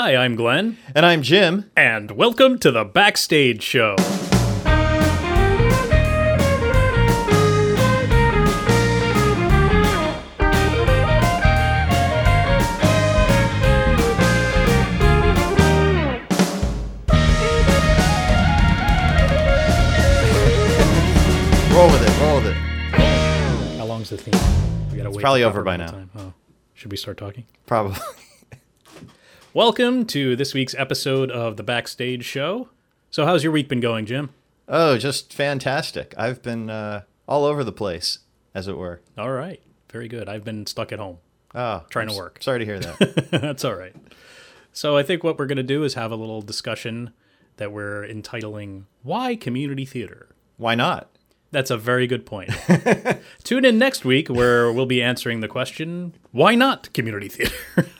Hi, I'm Glenn, And I'm Jim. and welcome to the Backstage Show. Roll with it, roll with it. How long's the theme? We gotta wait. probably over by now. time. Oh, should we start talking? Probably. Welcome to this week's episode of the Backstage Show. So, how's your week been going, Jim? Oh, just fantastic. I've been uh, all over the place, as it were. All right, very good. I've been stuck at home. Oh, Trying I'm to work. Sorry to hear that. That's all right. So, I think what we're gonna do is have a little discussion that we're entitling "Why Community Theater." Why not? That's a very good point. Tune in next week where we'll be answering the question why not community theater?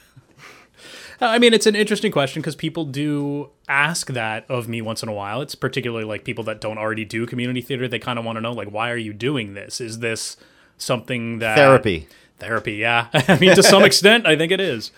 I mean, it's an interesting question because people do ask that of me once in a while. It's particularly like people that don't already do community theater. They kind of want to know, like, why are you doing this? Is this something that. Therapy. Therapy, yeah. I mean, to some extent, I think it is.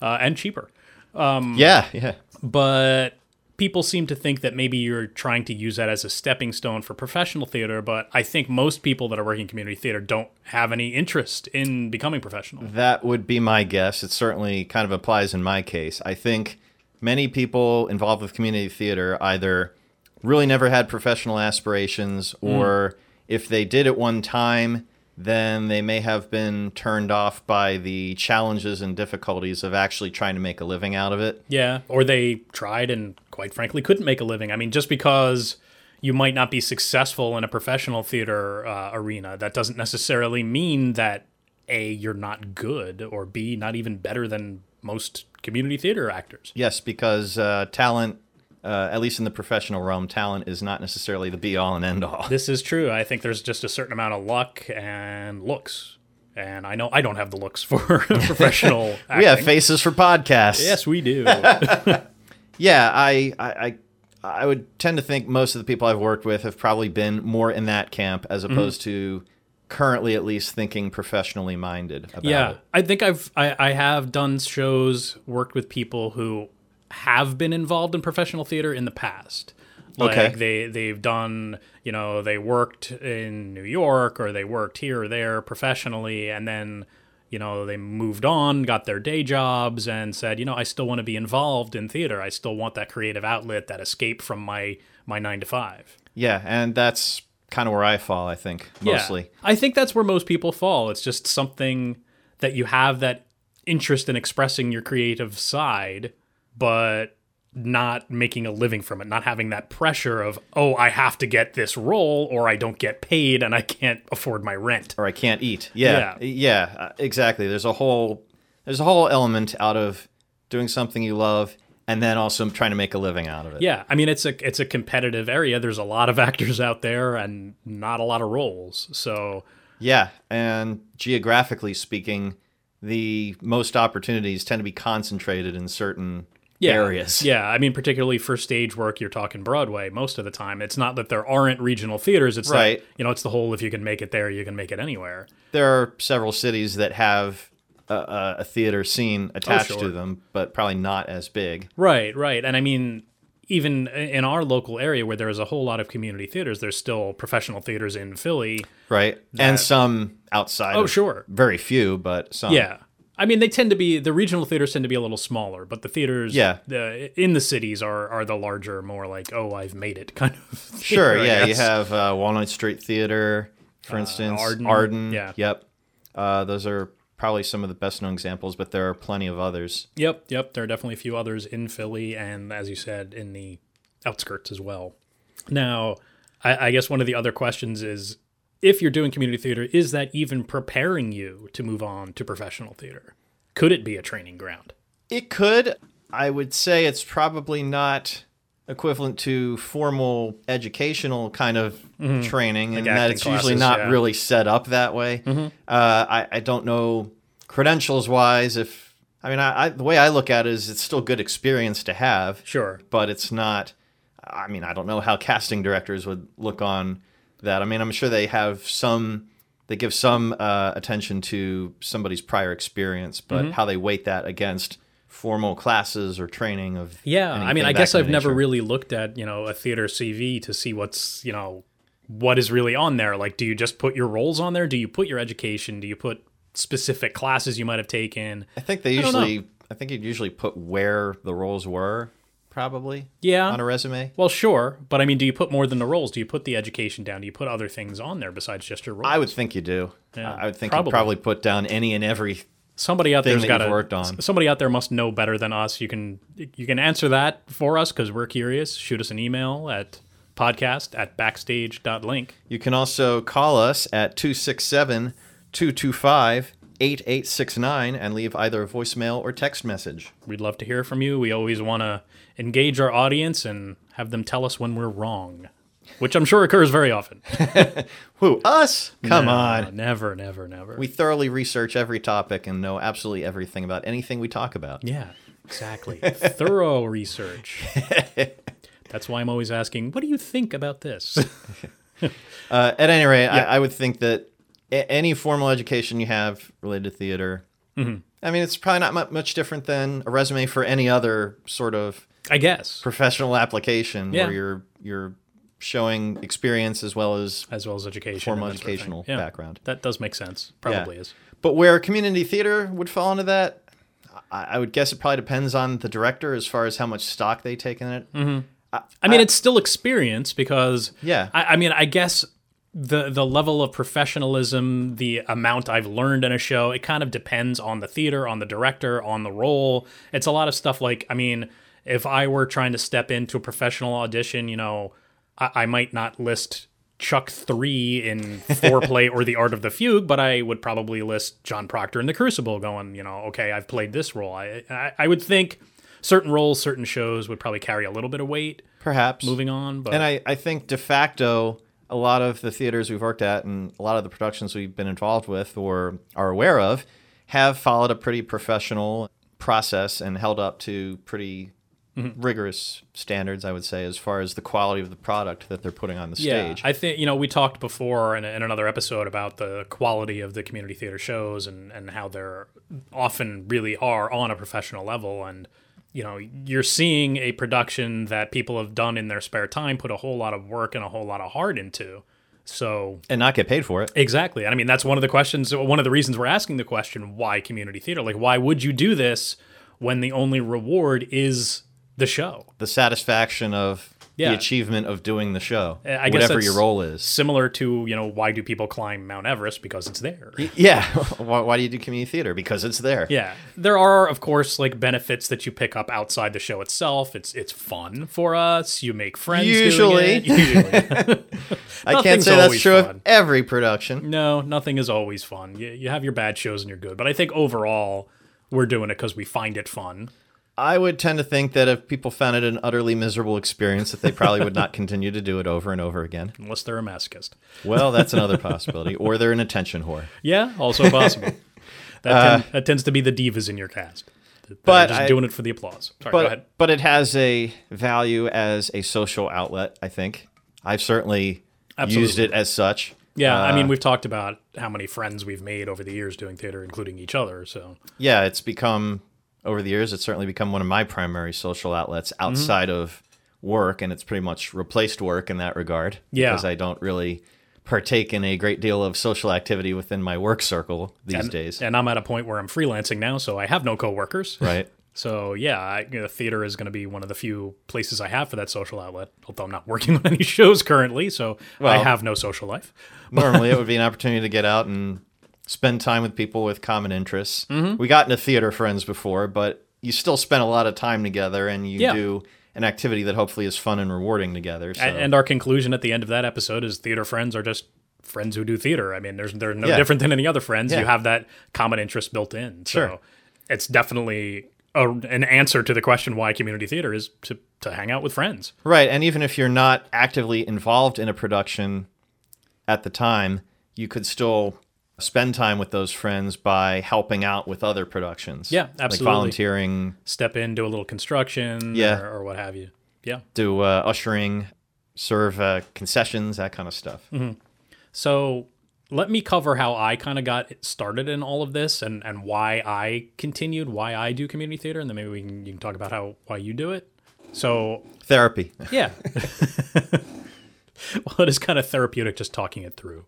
Uh, and cheaper yeah, yeah. but people seem to think that maybe you're trying to use that as a stepping stone for professional theater but i think most people that are working in community theater don't have any interest in becoming professional That would be my guess. It certainly kind of applies in my case. I think many people involved with community theater either really never had professional aspirations, hmm. or if they did at one time, then they may have been turned off by the challenges and difficulties of actually trying to make a living out of it. yeah or they tried and quite frankly couldn't make a living i mean just because you might not be successful in a professional theater uh, arena that doesn't necessarily mean that a you're not good or b not even better than most community theater actors Yes, because uh, talent, uh, at least in the professional realm, talent is not necessarily the be all and end all. This is true. I think there's just a certain amount of luck and looks. And I know I don't have the looks for professional. We have faces for podcasts. Yes, we do. Yeah, I, I, I, I would tend to think most of the people I've worked with have probably been more in that camp as Mm-hmm. opposed to currently, at least, thinking professionally minded about yeah. it. I think I've I, I have done shows, worked with people who have been involved in professional theater in the past. Like Okay. they they've done, you know, they worked in New York or they worked here or there professionally and then you know, they moved on, got their day jobs, and said, you know, I still want to be involved in theater. I still want that creative outlet, that escape from my my nine to five. Yeah, and that's kind of where I fall, I think, mostly. Yeah. I think that's where most people fall. It's just something that you have that interest in expressing your creative side, but not making a living from it, not having that pressure of, oh, I have to get this role or I don't get paid and I can't afford my rent. Or I can't eat. Yeah, yeah, uh, exactly. There's a whole there's a whole element out of doing something you love and then also trying to make a living out of it. Yeah, I mean it's a it's a competitive area. There's a lot of actors out there and not a lot of roles. So Yeah, and geographically speaking, the most opportunities tend to be concentrated in certain yeah, areas. Yeah, I mean, particularly for stage work, you're talking Broadway most of the time. It's not that there aren't regional theaters. It's Right. that, you know, it's the whole if you can make it there, you can make it anywhere. There are several cities that have a, a, theater scene oh, attached sure. to them, but probably not as big. Right, right. And I mean, even in our local area where there is a whole lot of community theaters, there's still professional theaters in Philly. Right, and some outside. Oh, sure. very few, but some. Yeah. I mean, they tend to be the regional theaters tend to be a little smaller, but the theaters, Yeah. the, in the cities are are the larger, more like oh, I've made it kind of. sure. theater, I Yeah, you have uh, Walnut Street Theater, for instance, Arden, Arden. yeah. Yep. Uh, those are probably some of the best known examples, but there are plenty of others. Yep, yep. There are definitely a few others in Philly, and as you said, in the outskirts as well. Now, I, I guess one of the other questions is if you're doing community theater, is that even preparing you to move on to professional theater? Could it be a training ground? It could. I would say it's probably not equivalent to formal educational kind of training, and that it's usually not yeah. really set up that way. Uh, I, I don't know credentials wise if. I mean, I, I, the way I look at it is it's still good experience to have, Sure. but it's not. I mean, I don't know how casting directors would look on that. I mean, I'm sure they have some. They give some uh, attention to somebody's prior experience, but how they weight that against formal classes or training of Yeah, I mean, I guess I've never really looked at you know a theater CV to see what's you know what is really on there. Like, do you just put your roles on there? Do you put your education? Do you put specific classes you might have taken? I think they don't usually I, think you'd usually put where the roles were probably Yeah. on a resume. Well, sure, but I mean, do you put more than the roles? Do you put the education down? Do you put other things on there besides just your roles? I would think you do. Yeah, I would think probably. you probably put down any and every somebody out there's that got you've worked on. Somebody out there must know better than us. You can you can answer that for us because we're curious. Shoot us an email at podcast at backstage.link. You can also call us at 267 225 8869 and leave either a voicemail or text message. We'd love to hear from you. We always want to engage our audience and have them tell us when we're wrong, which I'm sure occurs very often. Who, us? Come No, on. Never, never, never. We thoroughly research every topic and know absolutely everything about anything we talk about. yeah, exactly. Thorough research. That's why I'm always asking, what do you think about this? Uh, at any rate, I, I would think that a- any formal education you have related to theater, Mm-hmm. I mean, it's probably not mu- much different than a resume for any other sort of I guess. professional application Yeah. where you're you're showing experience as well as As well as education. formal that sort of educational Yeah, background. That does make sense. Probably is. But where community theater would fall into that, I, I would guess it probably depends on the director as far as how much stock they take in it. Mm-hmm. I mean, it's still experience because Yeah. I, I mean, I guess the the level of professionalism, the amount I've learned in a show, it kind of depends on the theater, on the director, on the role. It's a lot of stuff. Like, I mean, if I were trying to step into a professional audition, you know, I, I might not list Chuck three in foreplay or the art of the fugue, but I would probably list John Proctor in the Crucible, going, you know, okay, I've played this role. I I, I would think certain roles, certain shows would probably carry a little bit of weight Perhaps. moving on, but And I, I think de facto, a lot of the theaters we've worked at and a lot of the productions we've been involved with or are aware of have followed a pretty professional process and held up to pretty Mm-hmm. rigorous standards, I would say, as far as the quality of the product that they're putting on the stage. I think you know we talked before in, in another episode about the quality of the community theater shows and and how they're often really are on a professional level and you know you're seeing a production that people have done in their spare time put a whole lot of work and a whole lot of heart into. So and not get paid for it. exactly. And i mean that's one of the questions one of the reasons we're asking the question why community theater? Like why would you do this when the only reward is the show? The satisfaction of Yeah. the achievement of doing the show, uh, I guess whatever your role is. similar to you know why do people climb mount everest because it's there Yeah. why, why do you do community theater? Because it's there. Yeah, there are of course like benefits that you pick up outside the show itself. It's it's fun for us. You make friends. Usually. usually. I can't say that's true fun. of every production. no, nothing is always fun. You, you have your bad shows and you're good, but I think overall we're doing it because we find it fun. I would tend to think that if people found it an utterly miserable experience, that they probably would not continue to do it over and over again. Unless they're a masochist. Well, that's another possibility. Or they're an attention whore. Yeah, also possible. that, ten- that tends to be the divas in your cast. but just I- doing it for the applause. Sorry, go ahead. But but it has a value as a social outlet. I think I've certainly used it as such. Yeah, I Uh, mean we've talked about how many friends we've made over the years doing theater, including each other. So yeah, it's become over the years. It's certainly become one of my primary social outlets Mm-hmm. outside of work, and it's pretty much replaced work in that regard. Yeah. because I don't really partake in a great deal of social activity within my work circle these and, days. and I'm at a point where I'm freelancing now, so I have no coworkers. right. So yeah, I, you know, theater is going to be one of the few places I have for that social outlet. Although I'm not working on any shows currently, so I have no social life. Normally, it would be an opportunity to get out and spend time with people with common interests. Mm-hmm. We got into theater friends before, but you still spend a lot of time together, and you Yeah. do an activity that hopefully is fun and rewarding together. So. And our conclusion at the end of that episode is theater friends are just friends who do theater. I mean, there's they're no Yeah. different than any other friends. Yeah. You have that common interest built in. Sure. So it's definitely a, an answer to the question why community theater is to to hang out with friends. Right, and even if you're not actively involved in a production at the time, you could still spend time with those friends by helping out with other productions. Yeah, Like absolutely. volunteering, Step in, do a little construction, Yeah. or, or what have you. Yeah. do uh, ushering, serve uh, concessions, that kind of stuff. Mm-hmm. So let me cover how I kind of got started in all of this and, and why I continued, why I do community theater, and then maybe we can you can talk about how why you do it. So Therapy. yeah, well, it is kind of therapeutic just talking it through.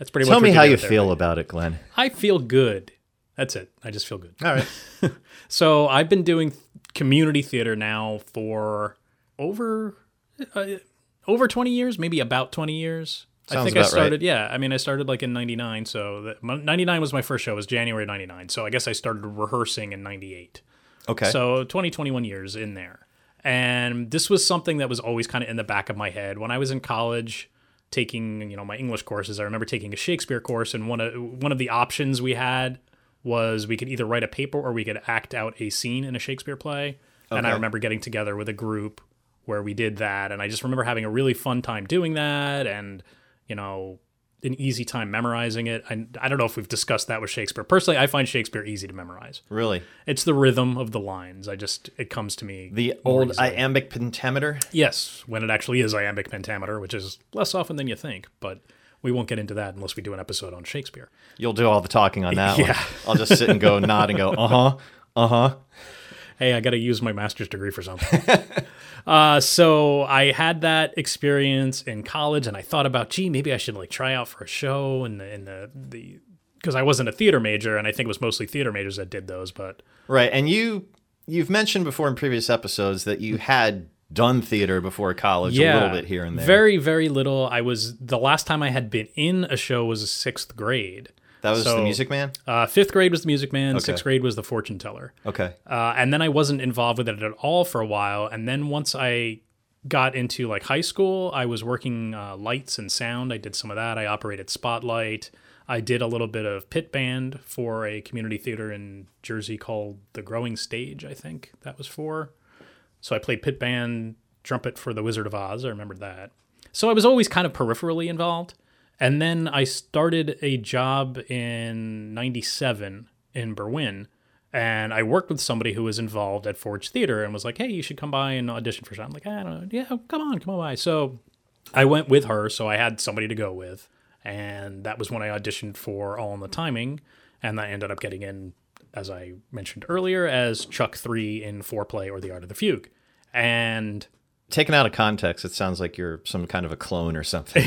That's pretty. Tell much me how you feel therapy. about it, Glenn. I feel good. That's it. I just feel good. All right. So I've been doing community theater now for over uh, over 20 years, maybe about 20 years. I Sounds think I about right. started, yeah. I mean, I started like in 99. So that, 99 was my first show, it was January 99. So I guess I started rehearsing in 98. Okay. So 20, 21 years in there. And this was something that was always kind of in the back of my head. When I was in college taking, you know, my English courses, I remember taking a Shakespeare course and one of one of the options we had was we could either write a paper or we could act out a scene in a Shakespeare play. And I remember getting together with a group where we did that. And I just remember having a really fun time doing that. And you know an easy time memorizing it. I, I don't know if we've discussed that with Shakespeare. Personally, I find Shakespeare easy to memorize. really? It's the rhythm of the lines. I just it comes to me. The old easily. iambic pentameter? yes, when it actually is iambic pentameter, which is less often than you think, but we won't get into that unless we do an episode on Shakespeare. You'll do all the talking on that Yeah. one. I'll just sit and go nod and go, uh huh, uh huh. Hey, I got to use my master's degree for something. uh, so I had that experience in college, and I thought about, gee, maybe I should like try out for a show and the in the the because I wasn't a theater major, and I think it was mostly theater majors that did those, but Right. And you, you've mentioned before in previous episodes that you had done theater before college yeah, a little bit here and there. Very, very little. I was the last time I had been in a show was sixth grade. That was so- the Music Man? Uh, fifth grade was the Music Man. Sixth grade was the Fortune Teller. Okay. Uh, and then I wasn't involved with it at all for a while. And then once I got into like high school, I was working uh, lights and sound. I did some of that. I operated Spotlight. I did a little bit of pit band for a community theater in Jersey called The Growing Stage, I think that was for. So I played pit band, trumpet for The Wizard of Oz. I remember that. So I was always kind of peripherally involved. And then I started a job in 97 in Berwyn. And I worked with somebody who was involved at Forge Theater and was like, hey, you should come by and audition for something. I'm like, I don't know. Yeah, come on, come on by. So I went with her. So I had somebody to go with. And that was when I auditioned for All in the Timing. And I ended up getting in, as I mentioned earlier, as Chuck 3 in Foreplay or The Art of the Fugue. And Taken out of context, it sounds like you're some kind of a clone or something.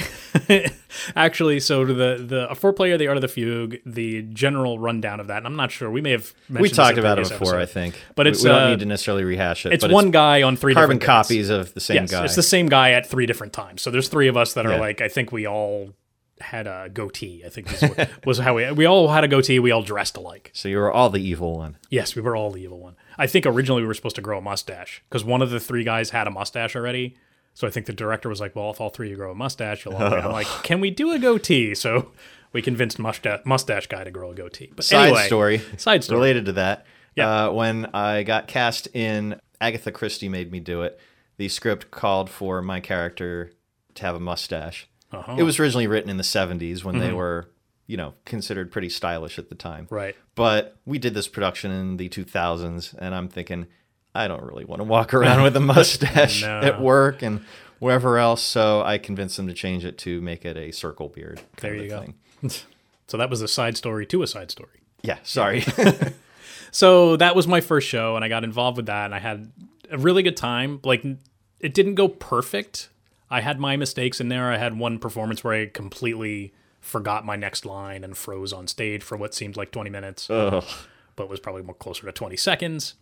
Actually, so the the a four player, the art of the fugue, the general rundown of that, and I'm not sure we may have mentioned we talked about it before, episode. I think. But We- it's, we, don't uh, need to necessarily rehash it. It's one guy on three carbon different copies of the same Yes, guy. it's the same guy at three different times. So there's three of us that are Yeah. like I think we all had a goatee. I think what- was how we we all had a goatee. We all dressed alike. so you were all the evil one. Yes, we were all the evil one. I think originally we were supposed to grow a mustache because one of the three guys had a mustache already. So I think the director was like, "Well, if all three of you grow a mustache, you'll all." I'm like, "Can we do a goatee?" So we convinced mustache mustache guy to grow a goatee. But Side anyway, story. Side story. Related to that. Yeah. Uh, when I got cast in Agatha Christie made me do it, the script called for my character to have a mustache. Uh-huh. It was originally written in the 70s when Mm-hmm. they were, you know, considered pretty stylish at the time. Right. But we did this production in the 2000s, and I'm thinking, I don't really want to walk around with a mustache No. at work and wherever else. So I convinced them to change it to make it a circle beard. There you go. thing. So that was a side story to a side story. Yeah, sorry. So that was my first show, and I got involved with that, and I had a really good time. Like, it didn't go perfect. I had my mistakes in there. I had one performance where I completely forgot my next line and froze on stage for what seemed like 20 minutes, Ugh. but was probably more closer to 20 seconds.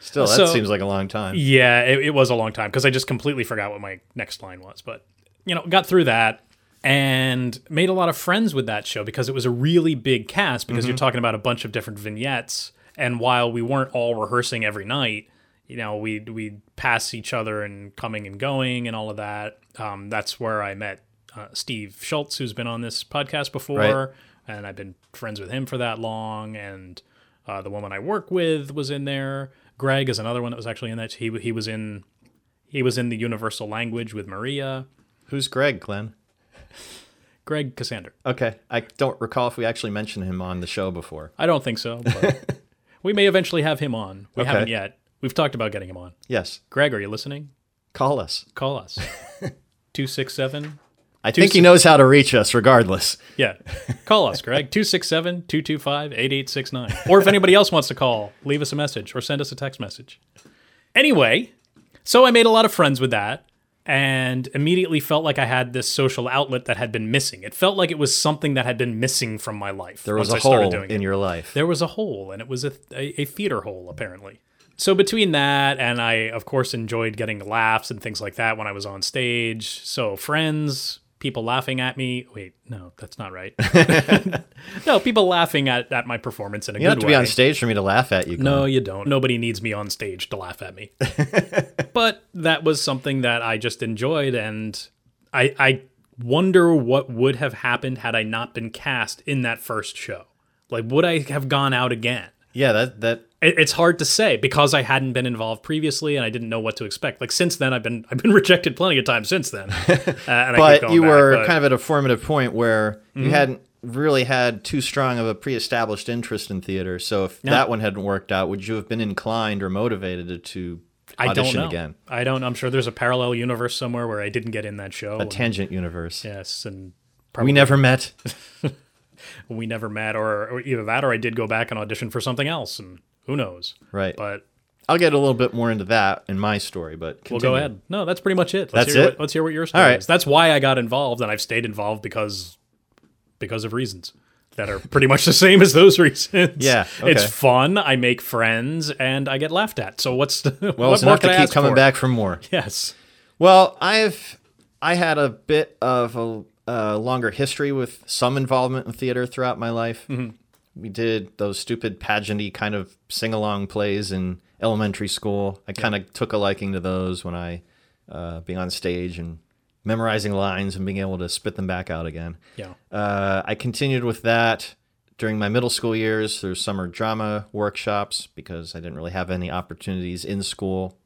Still, that So- seems like a long time. Yeah, it, it was a long time because I just completely forgot what my next line was. But, you know, got through that and made a lot of friends with that show because it was a really big cast because you're talking about a bunch of different vignettes. And while we weren't all rehearsing every night, you know, we'd, we'd pass each other and coming and going and all of that. Um, that's where I met uh, Steve Schultz, who's been on this podcast before. Right. And I've been friends with him for that long. And uh, the woman I work with was in there. Greg is another one that was actually in that. He he was in he was in the Universal Language with Maria. Who's Greg, Glenn? Greg Cassander. Okay, I don't recall if we actually mentioned him on the show before. I don't think so, but we may eventually have him on. We Okay. haven't yet. We've talked about getting him on. Yes, Greg, are you listening? call us. Call us. 267 I think he knows how to reach us regardless. Yeah. Call us, Greg. 267 225 8869. Or if anybody else wants to call, leave us a message or send us a text message. Anyway, so I made a lot of friends with that and immediately felt like I had this social outlet that had been missing. It felt like it was something that had been missing from my life. There was a hole in it. your life. There was a hole, and it was a, a, a theater hole, apparently. So between that, and I, of course, enjoyed getting laughs and things like that when I was on stage. So friends, people laughing at me. Wait, no, that's not right. no, people laughing at, at my performance in a You good have to way. be on stage for me to laugh at you. No, you don't. Nobody needs me on stage to laugh at me. but that was something that I just enjoyed, and I I wonder what would have happened had I not been cast in that first show. Like, would I have gone out again? Yeah, that that It's hard to say because I hadn't been involved previously and I didn't know what to expect. Like since then, I've been I've been rejected plenty of times since then. Uh, and but you back, were but- Mm-hmm. kind of at a formative point where you hadn't really had too strong of a pre-established interest in theater. So if that one hadn't worked out, would you have been inclined or motivated to I don't audition know. again? I don't. I'm sure there's a parallel universe somewhere where I didn't get in that show. A tangent universe. yes, and probably... we never met. we never met, or, or either that, or I did go back and audition for something else, and who knows? Right. But I'll get a little bit more into that in my story, but we'll go ahead. No, that's pretty much it. Let's That's hear it? What, let's hear what your story All right. is. That's why I got involved, and I've stayed involved because because of reasons that are pretty much the same as those reasons. Yeah, it's fun. I make friends, and I get laughed at. So what's the, Well, what it's more enough to keep coming for? back for more. Yes. Well, I've I had a bit of a, a longer history with some involvement in theater throughout my life. Mm-hmm. We did those stupid pageanty kind of sing along plays in elementary school. I kind of took a liking to those when I uh, being on stage and memorizing lines and being able to spit them back out again. Yeah. Uh, I continued with that during my middle school years. There's summer drama workshops because I didn't really have any opportunities in school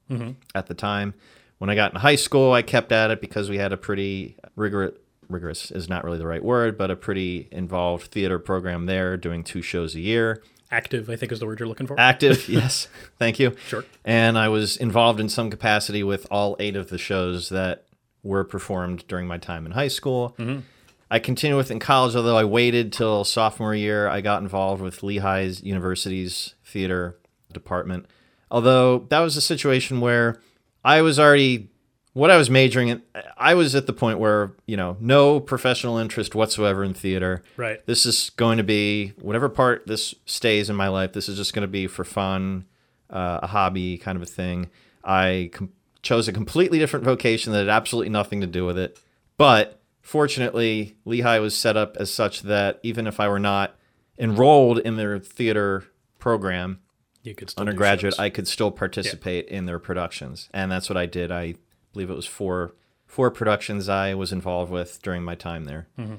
at the time. When I got in high school, I kept at it because we had a pretty rigorous rigorous is not really the right word, but a pretty involved theater program there, doing two shows a year. Active, I think, is the word you're looking for. Active, yes, thank you. Sure. And I was involved in some capacity with all eight of the shows that were performed during my time in high school. Mm-hmm. I continued with in college, although I waited till sophomore year. I got involved with Lehigh's University's theater department. Although that was a situation where I was already what I was majoring in. I was at the point where you know no professional interest whatsoever in theater. Right. This is going to be whatever part this stays in my life. This is just going to be for fun, uh, a hobby kind of a thing. I com- chose a completely different vocation that had absolutely nothing to do with it. But fortunately, Lehigh was set up as such that even if I were not enrolled in their theater program, You could still undergraduate. I could still participate in their productions, and that's what I did. I believe it was four four productions I was involved with during my time there. Mm-hmm.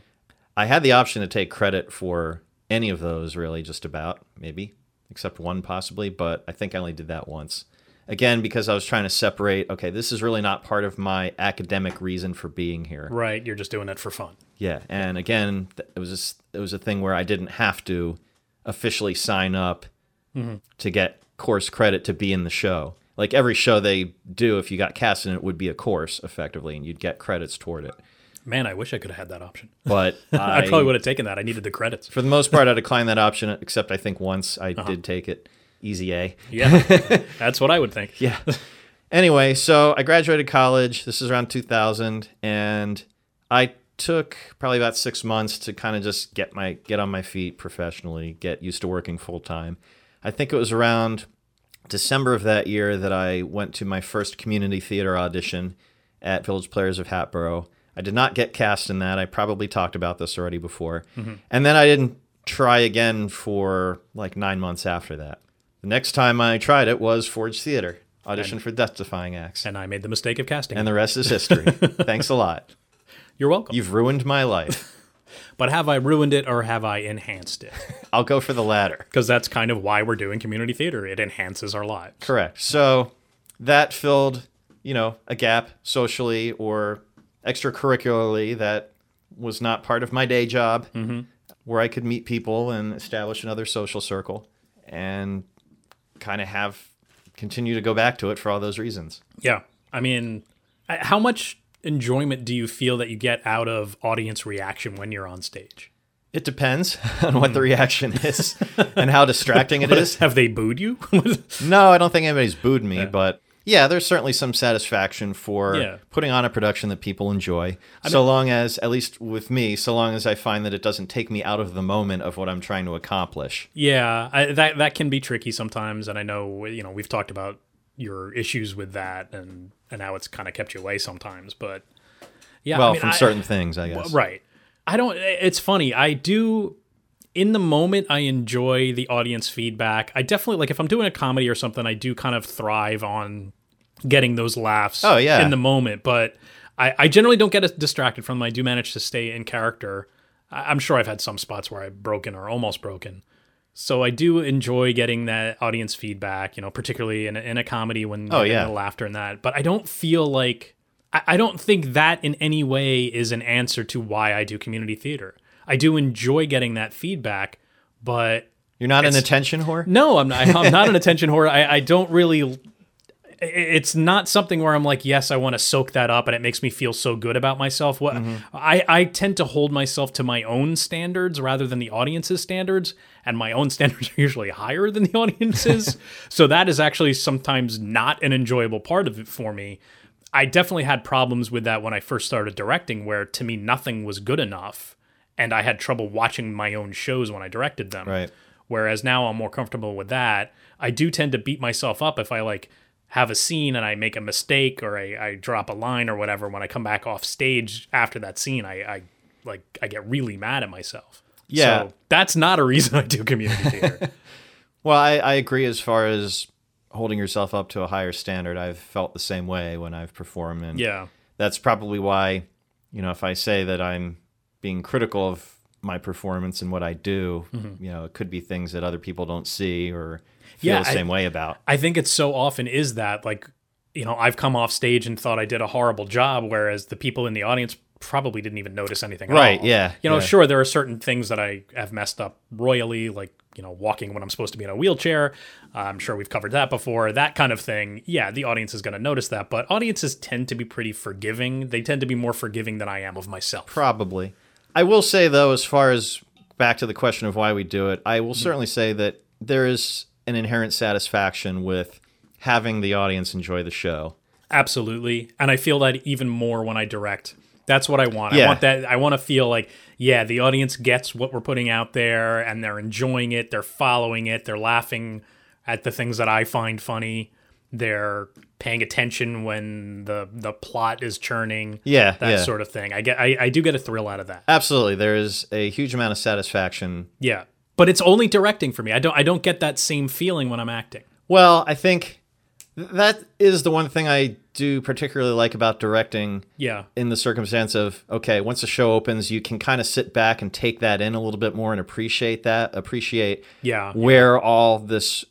I had the option to take credit for any of those, really, just about maybe, except one possibly, but I think I only did that once. Again, because I was trying to separate. Okay, this is really not part of my academic reason for being here. Right. You're just doing it for fun. Yeah, and again, it was just, it was a thing where I didn't have to officially sign up mm-hmm. to get course credit to be in the show. Like every show they do, if you got cast in it, would be a course effectively, and you'd get credits toward it. Man, I wish I could have had that option. But I, I, probably would have taken that. I needed the credits. for the most part, I declined that option. Except I think once I uh-huh. did take it, easy A. Yeah. That's what I would think. Yeah. anyway, so I graduated college. This is around 2000, and I took probably about six months to kind of just get my get on my feet professionally, get used to working full time. I think it was around December of that year that I went to my first community theater audition at Village Players of Hatboro. I did not get cast in that. I probably talked about this already before. Mm-hmm. And then I didn't try again for like nine months after that. The next time I tried it was Forge Theater, audition for Death Defying Acts. And I made the mistake of casting. And the rest is history. Thanks a lot. You're welcome. You've ruined my life. But have I ruined it or have I enhanced it? I'll go for the latter. Because that's kind of why we're doing community theater. It enhances our lives. Correct. So that filled, you know, a gap socially or extracurricularly that was not part of my day job, mm-hmm. where I could meet people and establish another social circle and kind of have continue to go back to it for all those reasons. Yeah. I mean, how much enjoyment do you feel that you get out of audience reaction when you're on stage? It depends on what the reaction hmm. is and how distracting it is. Have they booed you? No, I don't think anybody's booed me, but yeah, there's certainly some satisfaction for Yeah. putting on a production that people enjoy. so long as, at least with me, so long as I find that it doesn't take me out of the moment of what I'm trying to accomplish. yeah, I, that that can be tricky sometimes, and I know you know we've talked about your issues with that and and how it's kind of kept you away sometimes, but yeah, I Well, mean, from I- certain things, I guess. Right. I don't. It's funny. I do. In the moment, I enjoy the audience feedback. I definitely like if I'm doing a comedy or something. I do kind of thrive on getting those laughs. Oh, yeah. in the moment. But I, I generally don't get distracted from them. I do manage to stay in character. I, I'm sure I've had some spots where I've broken or almost broken. So I do enjoy getting that audience feedback. You know, particularly in a, in a comedy when Oh, yeah. the laughter and that. But I don't feel like I, I don't think that in any way is an answer to why I do community theater. I do enjoy getting that feedback, but You're not an attention whore? no, I'm not. I'm not an attention whore. I, I don't really. It's not something where I'm like, yes, I want to soak that up, and it makes me feel so good about myself. What mm-hmm. I I tend to hold myself to my own standards rather than the audience's standards, and my own standards are usually higher than the audience's. so that is actually sometimes not an enjoyable part of it for me. I definitely had problems with that when I first started directing, where to me nothing was good enough, and I had trouble watching my own shows when I directed them. Right. Whereas now I'm more comfortable with that. I do tend to beat myself up if I like have a scene and I make a mistake or I, I drop a line or whatever. When I come back off stage after that scene, I, I like I get really mad at myself. Yeah. So that's not a reason I do community theater. Well, I, I agree as far as holding yourself up to a higher standard. I've felt the same way when I've performed. And yeah. that's probably why, you know, if I say that I'm being critical of my performance and what I do, mm-hmm. you know, it could be things that other people don't see or feel Yeah, the I- same way about. I think it so often is that like you know I've come off stage and thought I did a horrible job, whereas the people in the audience probably didn't even notice anything. at Right, yeah, You know, yeah. sure there are certain things that I have messed up royally, like you know walking when I'm supposed to be in a wheelchair. I'm sure we've covered that before. That kind of thing. Yeah, the audience is going to notice that, but audiences tend to be pretty forgiving. They tend to be more forgiving than I am of myself. Probably. I will say though, as far as back to the question of why we do it, I will certainly say that there is an inherent satisfaction with having the audience enjoy the show. Absolutely. And I feel that even more when I direct. That's what I want. I want that I want to feel like yeah, the audience gets what we're putting out there and they're enjoying it, they're following it, they're laughing at the things that I find funny. They're paying attention when the the plot is churning. Yeah, That yeah. sort of thing. I get I, I do get a thrill out of that. Absolutely, there is a huge amount of satisfaction. Yeah. But it's only directing for me. I don't I don't get that same feeling when I'm acting. Well, I think that is the one thing I do particularly like about directing Yeah. in the circumstance of okay, once a show opens, you can kind of sit back and take that in a little bit more and appreciate that, appreciate Yeah. where all this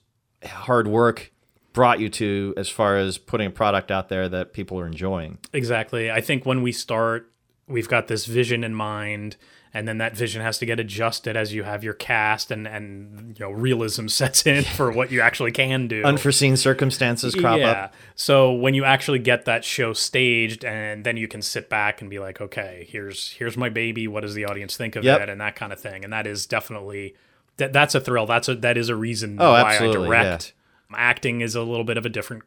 hard work brought you to as far as putting a product out there that people are enjoying. Exactly. I think when we start, we've got this vision in mind, and then that vision has to get adjusted as you have your cast and and you know realism sets in for what you actually can do. Unforeseen circumstances crop yeah. up. So when you actually get that show staged, and then you can sit back and be like, okay, here's here's my baby. What does the audience think of Yep. it, and that kind of thing. And that is definitely that that's a thrill. That's a that is a reason Oh, why I direct. Acting is a little bit of a different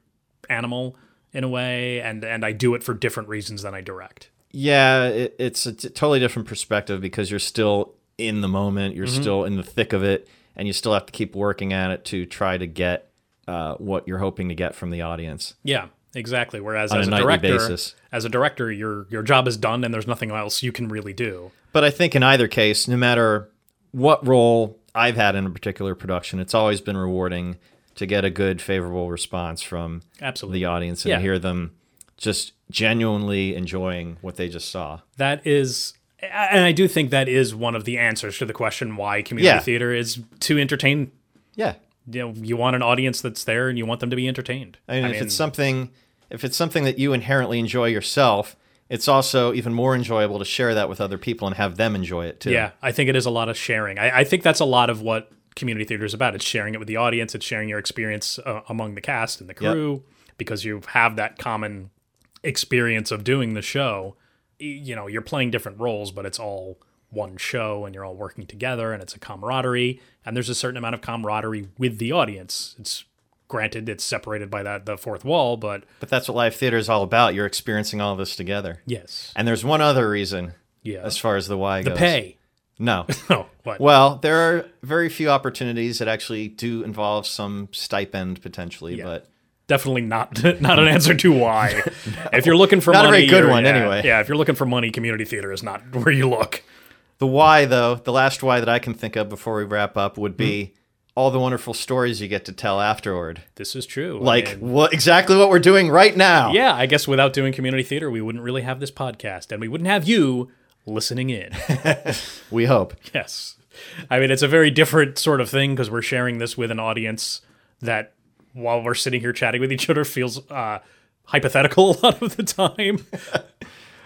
animal in a way, and and I do it for different reasons than I direct. Yeah, it, it's a t- totally different perspective because you're still in the moment, you're Mm-hmm. still in the thick of it, and you still have to keep working at it to try to get uh, what you're hoping to get from the audience. Yeah, exactly. Whereas On as a a, director, basis. as a director, your your job is done, and there's nothing else you can really do. But I think in either case, no matter what role I've had in a particular production, it's always been rewarding to get a good, favorable response from Absolutely. the audience and Yeah. hear them just genuinely enjoying what they just saw. That is, and I do think that is one of the answers to the question why community Yeah. theater is to entertain. Yeah. You know, you want an audience that's there, and you want them to be entertained. I mean, if it's something, if it's something that you inherently enjoy yourself, it's also even more enjoyable to share that with other people and have them enjoy it too. Yeah, I think it is a lot of sharing. I, I think that's a lot of what community theater is about. It's sharing it with the audience. It's sharing your experience uh, among the cast and the crew because you have that common experience of doing the show, you know, you're playing different roles, but it's all one show and you're all working together and it's a camaraderie and there's a certain amount of camaraderie with the audience. It's granted it's separated by that the fourth wall, but But that's what live theater is all about. You're experiencing all of this together. yes. And there's one other reason Yeah. as far as the why the goes. pay. No. Oh, what? Well, there are very few opportunities that actually do involve some stipend potentially, Yeah. but definitely not not an answer to why. If you're looking for Not a money, very good one, yeah, anyway. Yeah, if you're looking for money, community theater is not where you look. the why though, the last why that I can think of before we wrap up would be Hmm. all the wonderful stories you get to tell afterward. This is true. I Like mean, what exactly what we're doing right now. yeah, I guess without doing community theater, we wouldn't really have this podcast, and we wouldn't have you listening in. We hope. yes, I mean it's a very different sort of thing because we're sharing this with an audience that, while we're sitting here chatting with each other, feels uh, hypothetical a lot of the time.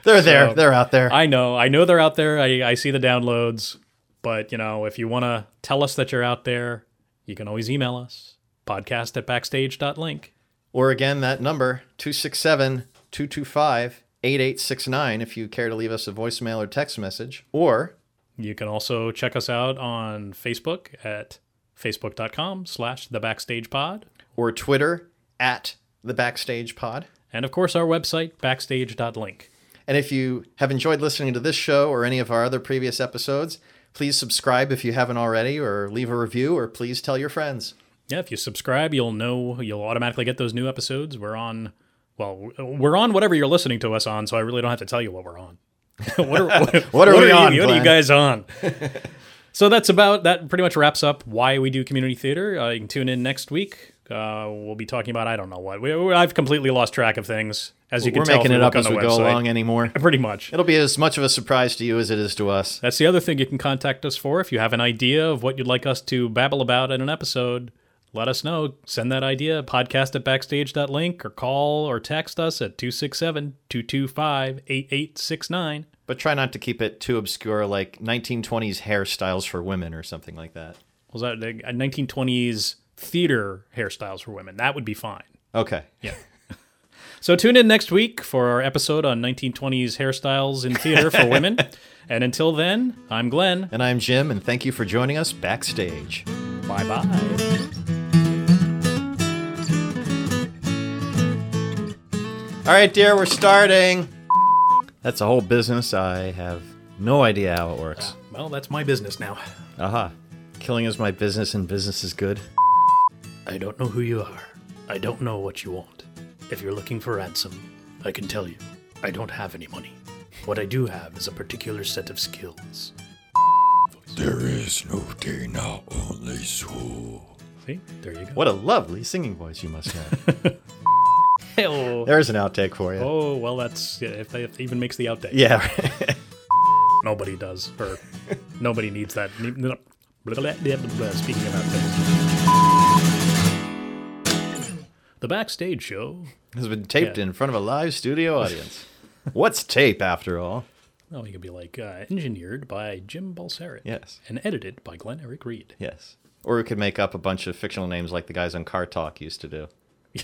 They're there. They're out there. I know. I know they're out there. I, I see the downloads. But, you know, if you want to tell us that you're out there, you can always email us podcast at backstage.link. Or again, that number, 267 225 8869, if you care to leave us a voicemail or text message. Or You can also check us out on Facebook at facebook.com slash the backstage pod. Or Twitter at the Backstage Pod. And of course, our website, backstage.link. And if you have enjoyed listening to this show or any of our other previous episodes, please subscribe if you haven't already, or leave a review, or please tell your friends. Yeah, if you subscribe, you'll know, you'll automatically get those new episodes. We're on, well, we're on whatever you're listening to us on, so I really don't have to tell you what we're on. what are, what, What are we you- on, What are you guys on? so that's about, that pretty much wraps up why we do community theater. Uh, you can tune in next week. Uh, we'll be talking about, I don't know what. We, we- I've completely lost track of things, as you can We're tell. making it up as we go website. along anymore. Pretty much. It'll be as much of a surprise to you as it is to us. That's the other thing you can contact us for. If you have an idea of what you'd like us to babble about in an episode, let us know. Send that idea, podcast at backstage.link, or call or text us at 267 225 8869. But try not to keep it too obscure, like 1920s hairstyles for women or something like that. Was that 1920s theater hairstyles for women? That would be fine. Okay. Yeah. so tune in next week for our episode on 1920s hairstyles in theater for women. And until then, I'm Glenn. And I'm Jim, and thank you for joining us backstage. Bye bye. All right, dear, we're starting. That's a whole business. I have no idea how it works. Well, that's my business now. Aha. Killing is my business, and business is good. I don't know who you are. I don't know what you want. If you're looking for ransom, I can tell you, I don't have any money. What I do have is a particular set of skills. There is no Dana, only Zuul. See? There you go. What a lovely singing voice you must have. Oh, There's an outtake for you. oh well, that's yeah, if, they, if it even makes the outtake. Yeah. Nobody does, or nobody needs that. Speaking of outtakes. The backstage show. has been taped Yeah. in front of a live studio audience. What's tape, after all? Oh, you could be like uh, engineered by Jim Balsarit. Yes. And edited by Glenn Eric Reed. Yes. Or we could make up a bunch of fictional names like the guys on Car Talk used to do.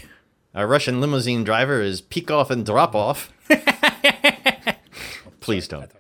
Our Russian limousine driver is Peek Off and Drop Off. Please don't.